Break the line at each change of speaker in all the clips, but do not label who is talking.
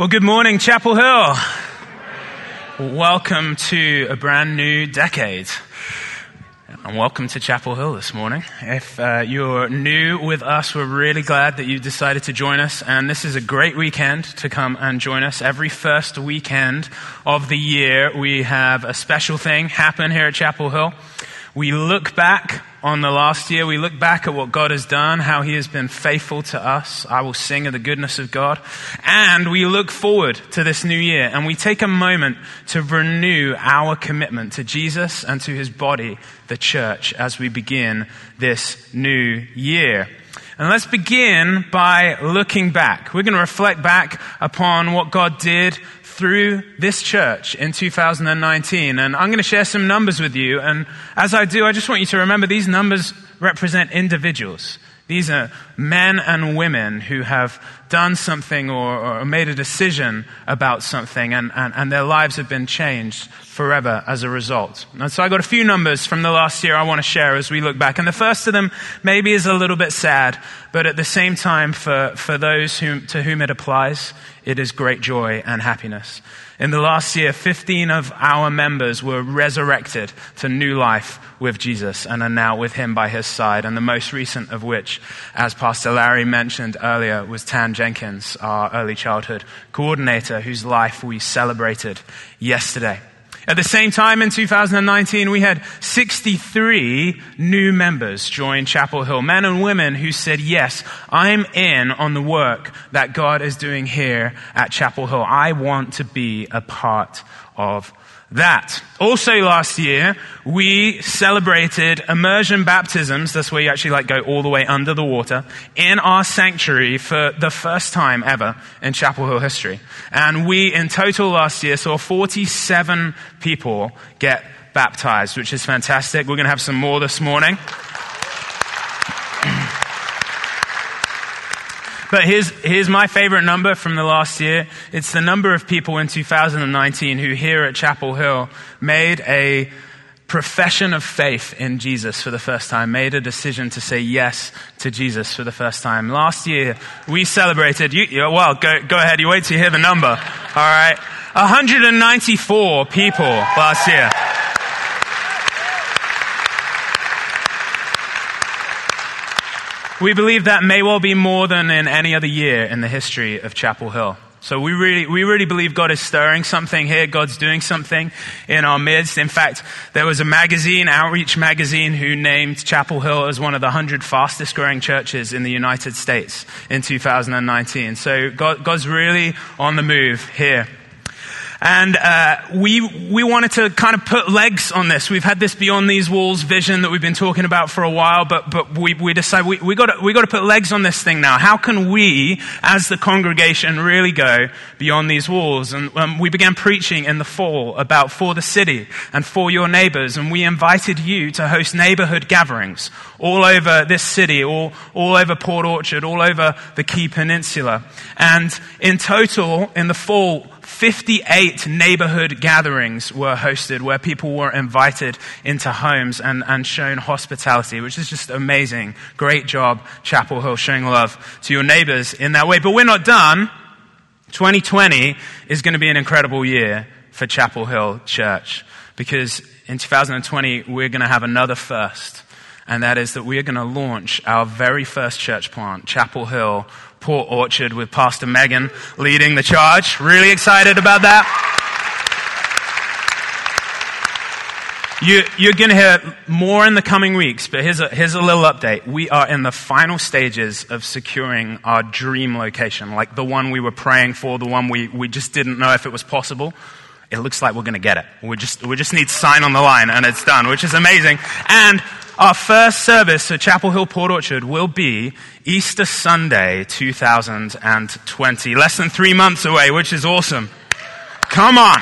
Well, good morning, Chapel Hill. Welcome to a brand new decade. And welcome to Chapel Hill this morning. If uh, you're new with us, we're really glad that you decided to join us. And this is a great weekend to come and join us. Every first weekend of the year, we have a special thing happen here at Chapel Hill. We look back on the last year. We look back at what God has done, how He has been faithful to us. I will sing of the goodness of God. And we look forward to this new year and we take a moment to renew our commitment to Jesus and to His body, the church, as we begin this new year. And let's begin by looking back. We're going to reflect back upon what God did through this church in 2019. And I'm going to share some numbers with you. And as I do, I just want you to remember these numbers represent individuals. These are men and women who have done something or, or made a decision about something, and, and, and, their lives have been changed forever as a result. And so I got a few numbers from the last year I want to share as we look back. And the first of them maybe is a little bit sad, but at the same time, for, for those whom, to whom it applies, it is great joy and happiness. In the last year, 15 of our members were resurrected to new life with Jesus and are now with him by his side. And the most recent of which, as Pastor Larry mentioned earlier, was Tan Jenkins, our early childhood coordinator, whose life we celebrated yesterday. At the same time in 2019, we had 63 new members join Chapel Hill, men and women who said, yes, I'm in on the work that God is doing here at Chapel Hill. I want to be a part of that. Also last year, we celebrated immersion baptisms. That's where you actually like go all the way under the water in our sanctuary for the first time ever in Chapel Hill history. And we in total last year saw 47 people get baptized, which is fantastic. We're going to have some more this morning. But here's, here's my favorite number from the last year. It's the number of people in 2019 who here at Chapel Hill made a profession of faith in Jesus for the first time, made a decision to say yes to Jesus for the first time. Last year, we celebrated, you, well, go, go ahead, you wait till you hear the number. All right. 194 people last year. We believe that may well be more than in any other year in the history of Chapel Hill. So we really, we really believe God is stirring something here. God's doing something in our midst. In fact, there was a magazine, Outreach Magazine, who named Chapel Hill as one of the 100 fastest growing churches in the United States in 2019. So God, God's really on the move here. And uh, we we wanted to kind of put legs on this. We've had this beyond these walls vision that we've been talking about for a while, but but we we decided we we got we to put legs on this thing now. How can we, as the congregation, really go beyond these walls? And um, we began preaching in the fall about for the city and for your neighbors, and we invited you to host neighborhood gatherings all over this city, all all over Port Orchard, all over the Key Peninsula, and in total in the fall 58 neighborhood gatherings were hosted where people were invited into homes and, and shown hospitality, which is just amazing. Great job, Chapel Hill, showing love to your neighbors in that way. But we're not done. 2020 is going to be an incredible year for Chapel Hill Church because in 2020 we're going to have another first. And that is that we are going to launch our very first church plant, Chapel Hill, Port Orchard with Pastor Megan leading the charge. Really excited about that. You, are going to hear more in the coming weeks, but here's a, here's a little update. We are in the final stages of securing our dream location, like the one we were praying for, the one we, we just didn't know if it was possible. It looks like we're going to get it. We just, we just need sign on the line and it's done, which is amazing. And our first service at Chapel Hill Port Orchard will be Easter Sunday 2020. Less than three months away, which is awesome. Come on.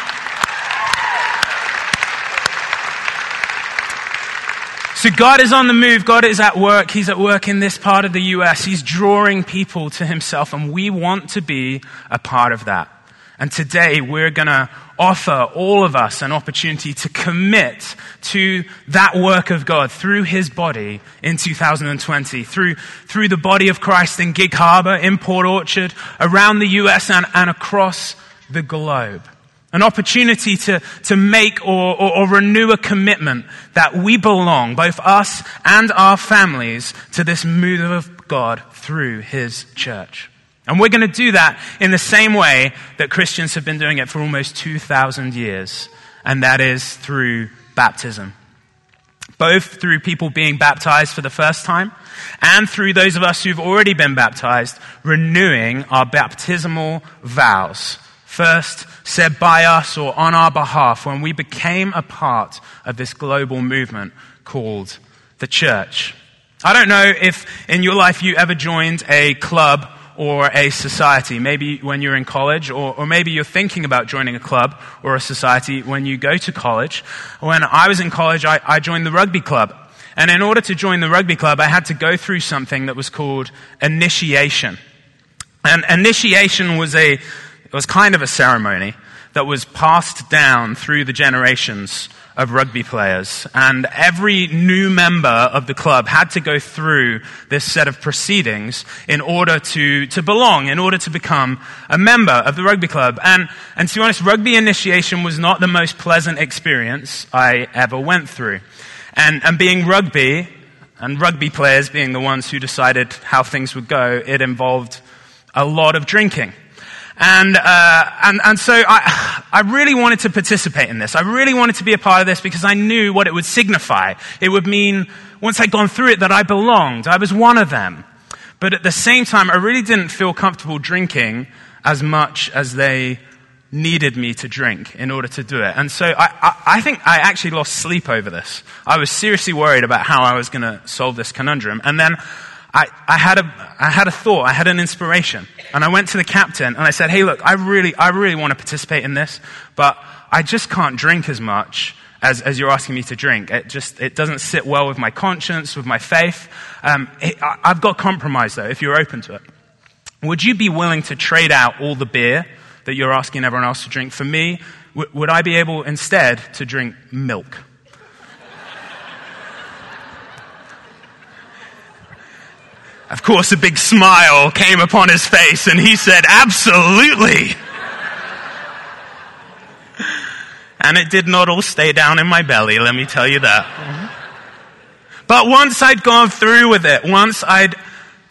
So God is on the move. God is at work. He's at work in this part of the U.S. He's drawing people to himself and we want to be a part of that. And today we're going to offer all of us an opportunity to commit to that work of God through His body in 2020, through, through the body of Christ in Gig Harbor, in Port Orchard, around the US and, and across the globe. An opportunity to, to make or, or, or renew a commitment that we belong, both us and our families, to this move of God through His church. And we're going to do that in the same way that Christians have been doing it for almost 2,000 years, and that is through baptism. Both through people being baptized for the first time, and through those of us who've already been baptized, renewing our baptismal vows. First said by us or on our behalf when we became a part of this global movement called the church. I don't know if in your life you ever joined a club or a society. Maybe when you're in college, or, or maybe you're thinking about joining a club or a society when you go to college. When I was in college, I, I joined the rugby club. And in order to join the rugby club, I had to go through something that was called initiation. And initiation was a, was kind of a ceremony that was passed down through the generations of rugby players. And every new member of the club had to go through this set of proceedings in order to, to belong, in order to become a member of the rugby club. And, and to be honest, rugby initiation was not the most pleasant experience I ever went through. And, and being rugby, and rugby players being the ones who decided how things would go, it involved a lot of drinking. And, uh, and, and so I, I really wanted to participate in this. I really wanted to be a part of this because I knew what it would signify. It would mean, once I'd gone through it, that I belonged. I was one of them. But at the same time, I really didn't feel comfortable drinking as much as they needed me to drink in order to do it. And so I, I, I think I actually lost sleep over this. I was seriously worried about how I was going to solve this conundrum. And then I, I, had a, I had a thought, I had an inspiration. And I went to the captain and I said, hey, look, I really, I really want to participate in this, but I just can't drink as much as, as you're asking me to drink. It just, it doesn't sit well with my conscience, with my faith. Um, it, I, I've got compromise though, if you're open to it. Would you be willing to trade out all the beer that you're asking everyone else to drink for me? W- would I be able instead to drink milk? Of course, a big smile came upon his face and he said, Absolutely. and it did not all stay down in my belly, let me tell you that. But once I'd gone through with it, once I'd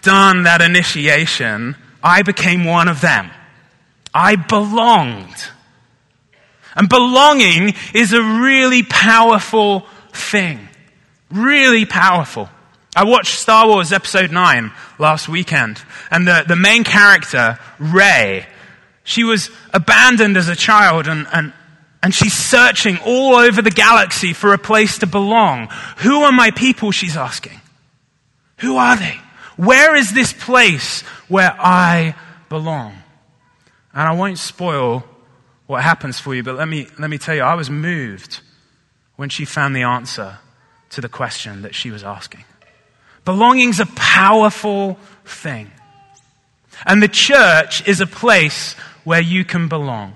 done that initiation, I became one of them. I belonged. And belonging is a really powerful thing. Really powerful. I watched Star Wars Episode 9 last weekend, and the, the main character, Rey, she was abandoned as a child, and, and, and she's searching all over the galaxy for a place to belong. Who are my people, she's asking? Who are they? Where is this place where I belong? And I won't spoil what happens for you, but let me, let me tell you, I was moved when she found the answer to the question that she was asking. Belonging's a powerful thing. And the church is a place where you can belong.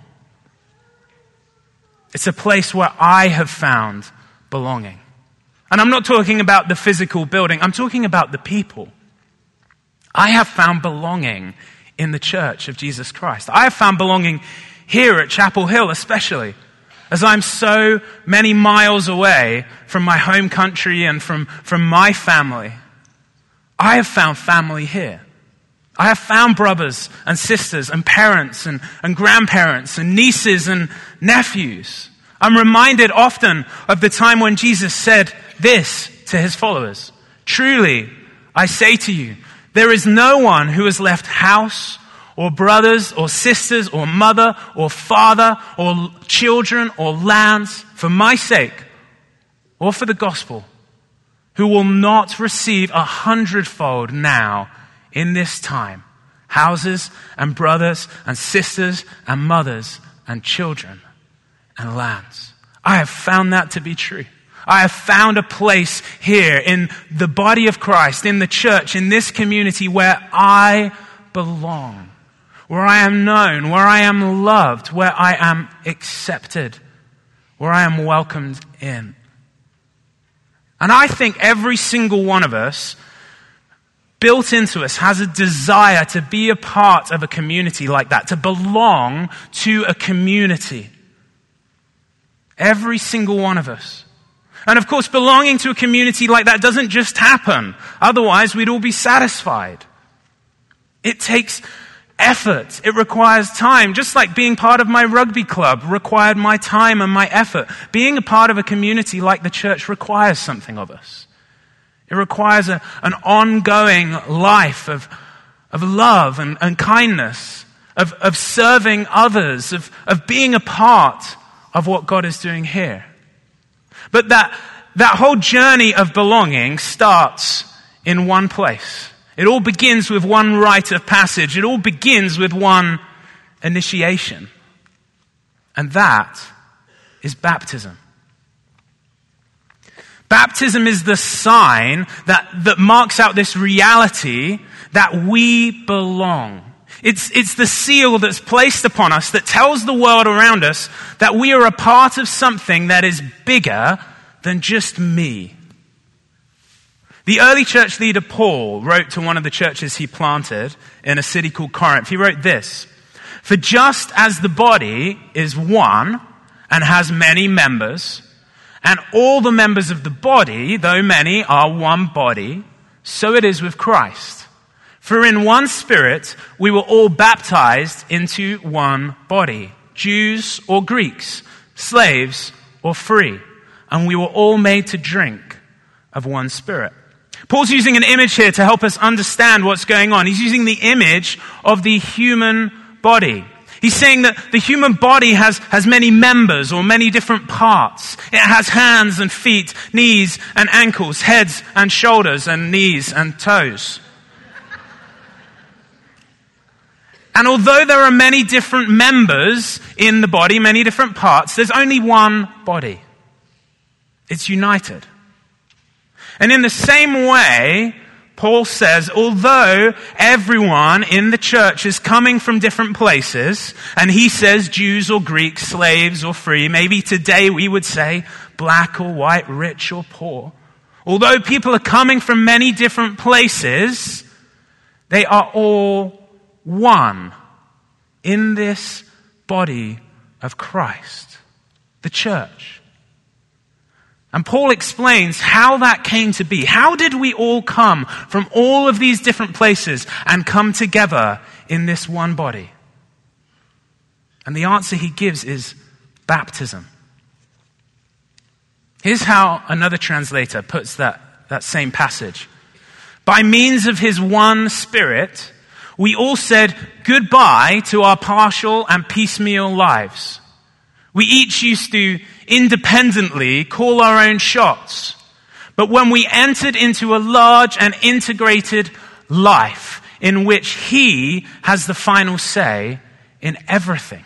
It's a place where I have found belonging. And I'm not talking about the physical building, I'm talking about the people. I have found belonging in the church of Jesus Christ. I have found belonging here at Chapel Hill, especially, as I'm so many miles away from my home country and from, from my family. I have found family here. I have found brothers and sisters and parents and, and grandparents and nieces and nephews. I'm reminded often of the time when Jesus said this to his followers. Truly, I say to you, there is no one who has left house or brothers or sisters or mother or father or children or lands for my sake or for the gospel who will not receive a hundredfold now in this time houses and brothers and sisters and mothers and children and lands. I have found that to be true. I have found a place here in the body of Christ, in the church, in this community where I belong, where I am known, where I am loved, where I am accepted, where I am welcomed in. And I think every single one of us, built into us, has a desire to be a part of a community like that, to belong to a community. Every single one of us. And of course, belonging to a community like that doesn't just happen. Otherwise, we'd all be satisfied. It takes effort. It requires time. Just like being part of my rugby club required my time and my effort. Being a part of a community like the church requires something of us. It requires a, an ongoing life of, of love and, and kindness, of, of serving others, of, of being a part of what God is doing here. But that, that whole journey of belonging starts in one place. It all begins with one rite of passage. It all begins with one initiation. And that is baptism. Baptism is the sign that, that marks out this reality that we belong. It's, it's the seal that's placed upon us that tells the world around us that we are a part of something that is bigger than just me. The early church leader Paul wrote to one of the churches he planted in a city called Corinth. He wrote this For just as the body is one and has many members, and all the members of the body, though many, are one body, so it is with Christ. For in one spirit we were all baptized into one body, Jews or Greeks, slaves or free, and we were all made to drink of one spirit. Paul's using an image here to help us understand what's going on. He's using the image of the human body. He's saying that the human body has, has many members or many different parts. It has hands and feet, knees and ankles, heads and shoulders and knees and toes. And although there are many different members in the body, many different parts, there's only one body. It's united. And in the same way, Paul says, although everyone in the church is coming from different places, and he says Jews or Greeks, slaves or free, maybe today we would say black or white, rich or poor. Although people are coming from many different places, they are all one in this body of Christ, the church. And Paul explains how that came to be. How did we all come from all of these different places and come together in this one body? And the answer he gives is baptism. Here's how another translator puts that, that same passage. By means of his one spirit, we all said goodbye to our partial and piecemeal lives. We each used to independently call our own shots. But when we entered into a large and integrated life in which He has the final say in everything,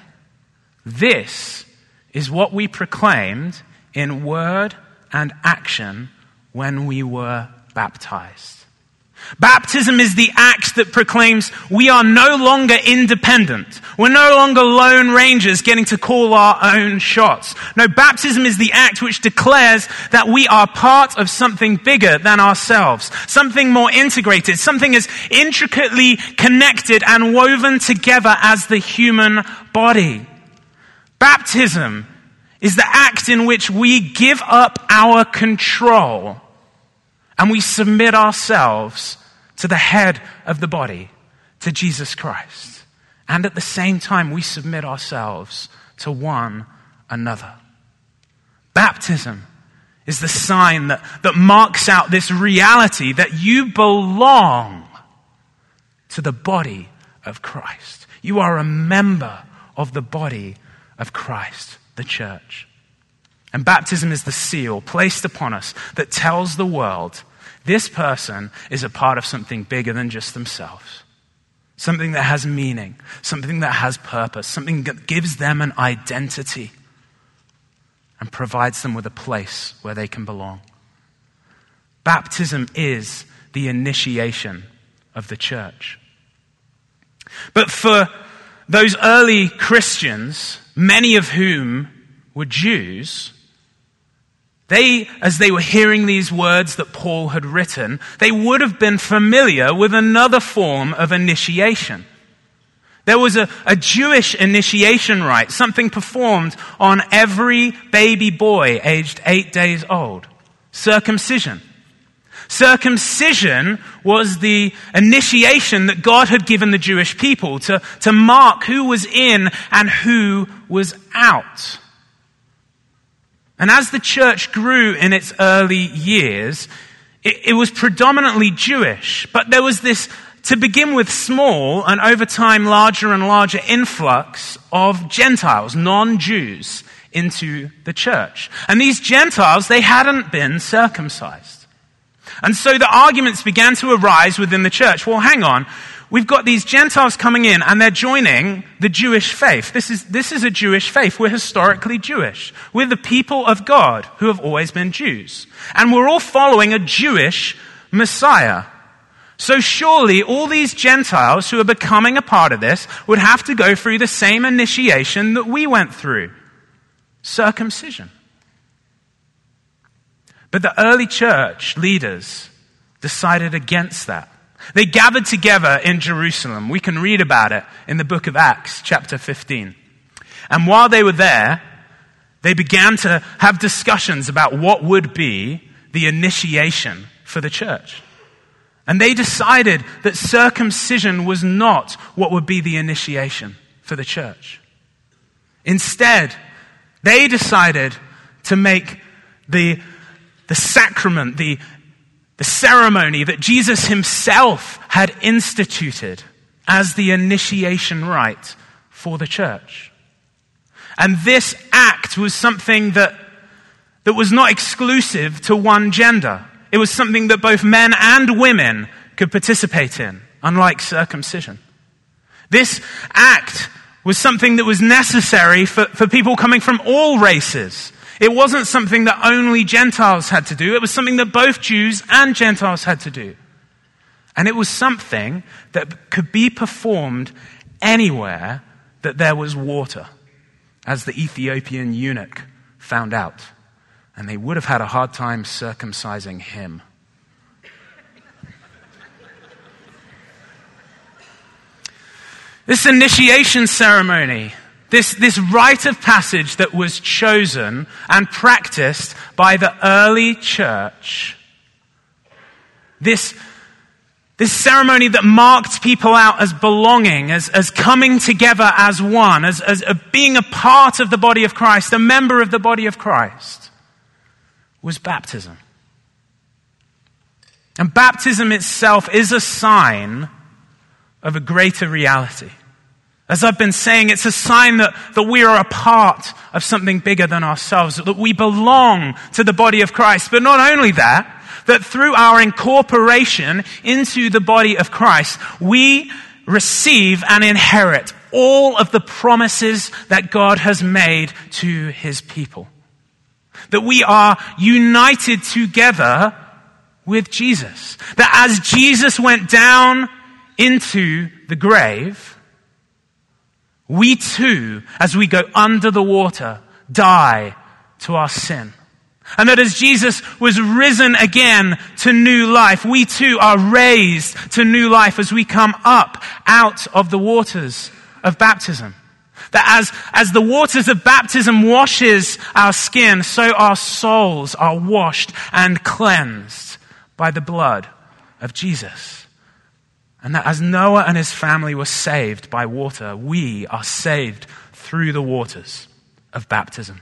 this is what we proclaimed in word and action when we were baptized. Baptism is the act that proclaims we are no longer independent. We're no longer lone rangers getting to call our own shots. No, baptism is the act which declares that we are part of something bigger than ourselves, something more integrated, something as intricately connected and woven together as the human body. Baptism is the act in which we give up our control and we submit ourselves to the head of the body, to Jesus Christ. And at the same time, we submit ourselves to one another. Baptism is the sign that, that marks out this reality that you belong to the body of Christ. You are a member of the body of Christ, the church. And baptism is the seal placed upon us that tells the world this person is a part of something bigger than just themselves. Something that has meaning, something that has purpose, something that gives them an identity and provides them with a place where they can belong. Baptism is the initiation of the church. But for, those early Christians, many of whom were Jews, they, as they were hearing these words that Paul had written, they would have been familiar with another form of initiation. There was a, a Jewish initiation rite, something performed on every baby boy aged eight days old. Circumcision. Circumcision was the initiation that God had given the Jewish people to, to mark who was in and who was out. And as the church grew in its early years, it, it was predominantly Jewish, but there was this to begin with small and over time larger and larger influx of Gentiles, non-Jews, into the church. And these Gentiles, they hadn't been circumcised. And so the arguments began to arise within the church. Well, hang on. We've got these Gentiles coming in and they're joining the Jewish faith. This is, this is a Jewish faith. We're historically Jewish. We're the people of God who have always been Jews. And we're all following a Jewish Messiah. So surely all these Gentiles who are becoming a part of this would have to go through the same initiation that we went through. Circumcision. But the early church leaders decided against that. They gathered together in Jerusalem. We can read about it in the book of Acts, chapter 15. And while they were there, they began to have discussions about what would be the initiation for the church. And they decided that circumcision was not what would be the initiation for the church. Instead, they decided to make the, the sacrament, the, the ceremony that Jesus himself had instituted as the initiation rite for the church. And this act was something that, that was not exclusive to one gender. It was something that both men and women could participate in, unlike circumcision. This act was something that was necessary for, for people coming from all races. It wasn't something that only Gentiles had to do. It was something that both Jews and Gentiles had to do. And it was something that could be performed anywhere that there was water, as the Ethiopian eunuch found out and they would have had a hard time circumcising him. This initiation ceremony, this, this rite of passage that was chosen and practiced by the early church, this, this ceremony that marked people out as belonging, as, as coming together as one, as, as being a part of the body of Christ, a member of the body of Christ was baptism. And baptism itself is a sign of a greater reality. As I've been saying, it's a sign that, that we are a part of something bigger than ourselves, that we belong to the body of Christ. But not only that, that through our incorporation into the body of Christ, we receive and inherit all of the promises that God has made to his people. That we are united together with Jesus. That as Jesus went down into the grave, we too, as we go under the water, die to our sin. And that as Jesus was risen again to new life, we too are raised to new life as we come up out of the waters of baptism. That as, as the waters of baptism washes our skin, so our souls are washed and cleansed by the blood of Jesus. And that as Noah and his family were saved by water, we are saved through the waters of baptism.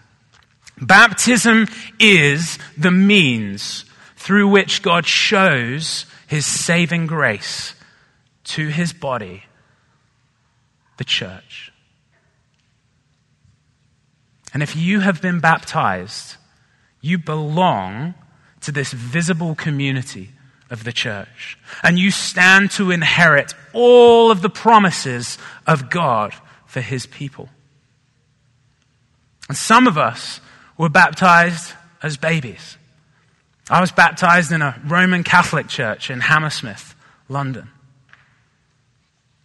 Baptism is the means through which God shows his saving grace to his body, the church. And if you have been baptized, you belong to this visible community of the church. And you stand to inherit all of the promises of God for his people. And some of us were baptized as babies. I was baptized in a Roman Catholic church in Hammersmith, London.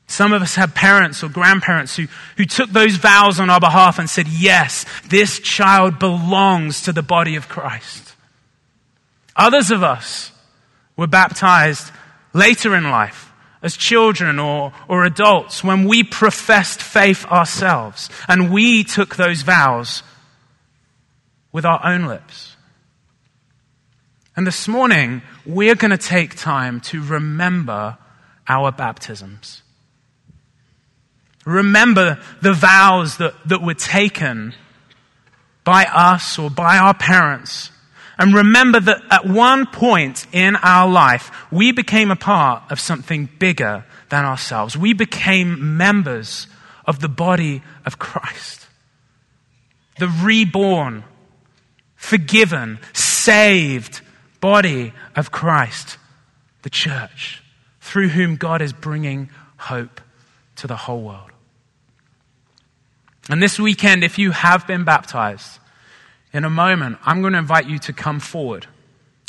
Some of us have parents or grandparents who, who took those vows on our behalf and said, Yes, this child belongs to the body of Christ. Others of us were baptized later in life as children or, or adults when we professed faith ourselves and we took those vows with our own lips. And this morning, we're going to take time to remember our baptisms. Remember the vows that, that were taken by us or by our parents. And remember that at one point in our life, we became a part of something bigger than ourselves. We became members of the body of Christ. The reborn, forgiven, saved body of Christ, the church, through whom God is bringing hope to the whole world. And this weekend, if you have been baptized, in a moment, I'm going to invite you to come forward.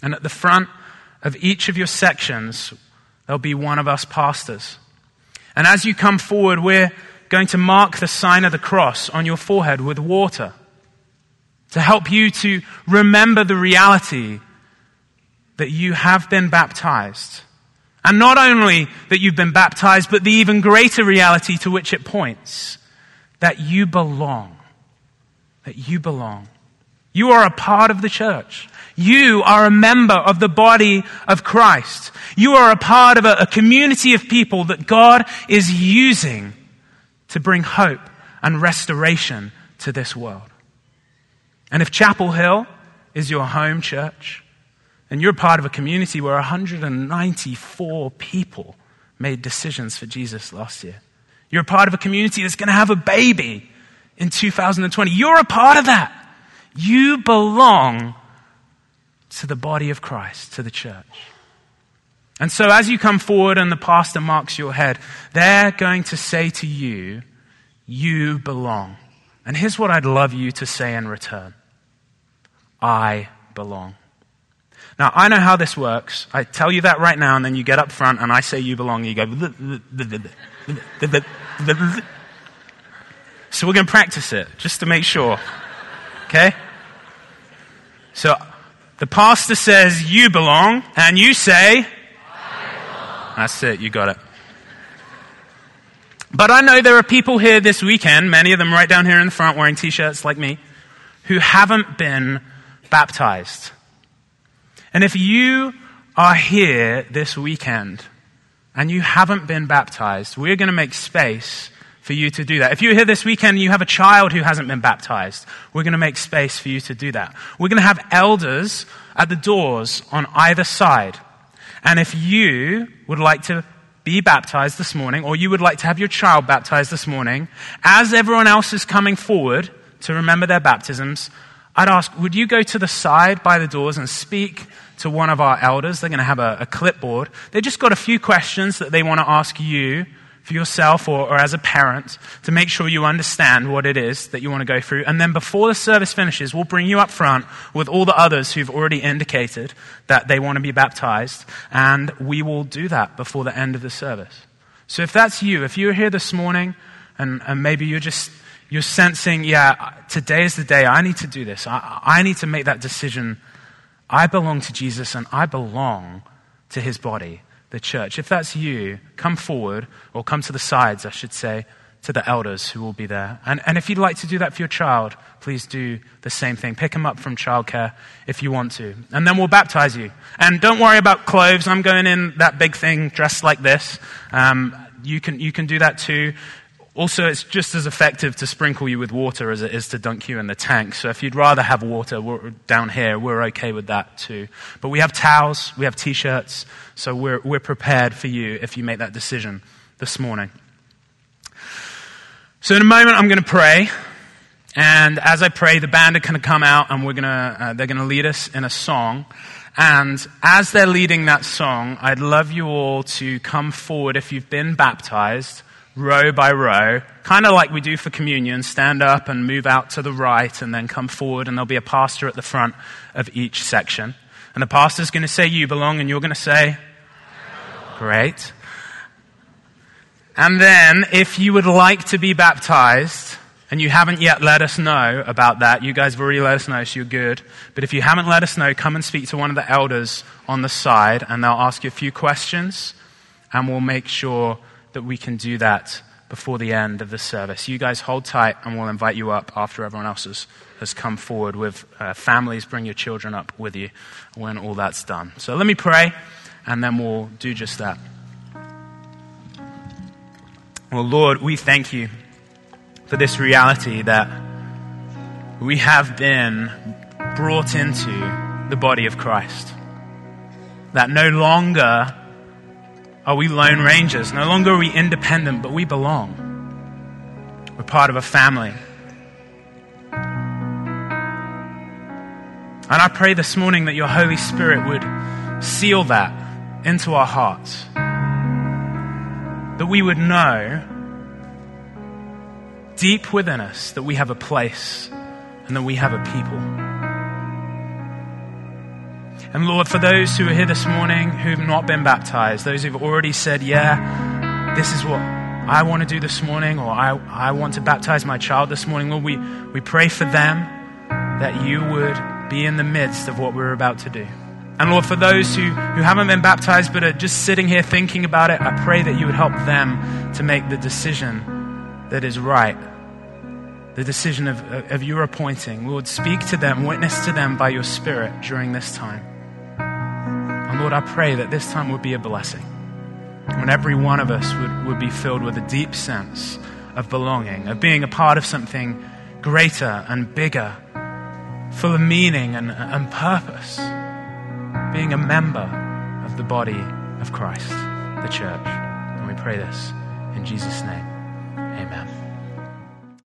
And at the front of each of your sections, there'll be one of us pastors. And as you come forward, we're going to mark the sign of the cross on your forehead with water to help you to remember the reality that you have been baptized. And not only that you've been baptized, but the even greater reality to which it points that you belong. That you belong. You are a part of the church. You are a member of the body of Christ. You are a part of a, a community of people that God is using to bring hope and restoration to this world. And if Chapel Hill is your home church, and you're part of a community where 194 people made decisions for Jesus last year. You're a part of a community that's going to have a baby in 2020. You're a part of that. You belong to the body of Christ, to the church. And so as you come forward and the pastor marks your head, they're going to say to you, you belong. And here's what I'd love you to say in return. I belong. Now, I know how this works. I tell you that right now, and then you get up front and I say you belong, and you go. So we're going to practice it just to make sure. Okay? So the pastor says you belong, and you say, That's it, you got it. But I know there are people here this weekend, many of them right down here in the front wearing t shirts like me, who haven't been baptized. And if you are here this weekend and you haven't been baptized, we're going to make space for you to do that. If you're here this weekend and you have a child who hasn't been baptized, we're going to make space for you to do that. We're going to have elders at the doors on either side. And if you would like to be baptized this morning, or you would like to have your child baptized this morning, as everyone else is coming forward to remember their baptisms, I'd ask, would you go to the side by the doors and speak to one of our elders? They're going to have a, a clipboard. They've just got a few questions that they want to ask you for yourself or, or, as a parent to make sure you understand what it is that you want to go through. And then before the service finishes, we'll bring you up front with all the others who've already indicated that they want to be baptized. And we will do that before the end of the service. So if that's you, if you're here this morning and, and maybe you're just you're sensing, yeah, today is the day I need to do this. I, I need to make that decision. I belong to Jesus and I belong to his body, the church. If that's you, come forward, or come to the sides, I should say, to the elders who will be there. And, and if you'd like to do that for your child, please do the same thing. Pick them up from childcare if you want to. And then we'll baptize you. And don't worry about clothes. I'm going in that big thing dressed like this. Um, you can, you can do that too. Also, it's just as effective to sprinkle you with water as it is to dunk you in the tank. So if you'd rather have water down here, we're okay with that too. But we have towels, we have t-shirts, so we're, we're prepared for you if you make that decision this morning. So in a moment, I'm going to pray. And as I pray, the band are going to come out and we're going to, uh, they're going to lead us in a song. And as they're leading that song, I'd love you all to come forward if you've been baptized row by row, kind of like we do for communion, stand up and move out to the right and then come forward, and there'll be a pastor at the front of each section. And the pastor's going to say, You belong, and you're going to say, Great. And then, if you would like to be baptized, and you haven't yet let us know about that, you guys have already let us know, so you're good. But if you haven't let us know, come and speak to one of the elders on the side, and they'll ask you a few questions, and we'll make sure that we can do that before the end of the service. You guys hold tight, and we'll invite you up after everyone else has, has come forward with uh, families. Bring your children up with you when all that's done. So let me pray, and then we'll do just that. Well, Lord, we thank you for this reality that we have been brought into the body of Christ. That no longer are we lone rangers, no longer are we independent, but we belong. We're part of a family. And I pray this morning that your Holy Spirit would seal that into our hearts. That we would know deep within us that we have a place and that we have a people. And Lord, for those who are here this morning who've not been baptized, those who've already said, Yeah, this is what I want to do this morning, or I, I want to baptize my child this morning, Lord, we, we pray for them that you would be in the midst of what we're about to do. And Lord, for those who, who haven't been baptized but are just sitting here thinking about it, I pray that you would help them to make the decision that is right the decision of, of your appointing. Lord, speak to them, witness to them by your Spirit during this time. And Lord, I pray that this time would be a blessing. When every one of us would, would be filled with a deep sense of belonging, of being a part of something greater and bigger, full of meaning and, and purpose, being a member of the body of Christ, the church. And we pray this in Jesus' name. Amen.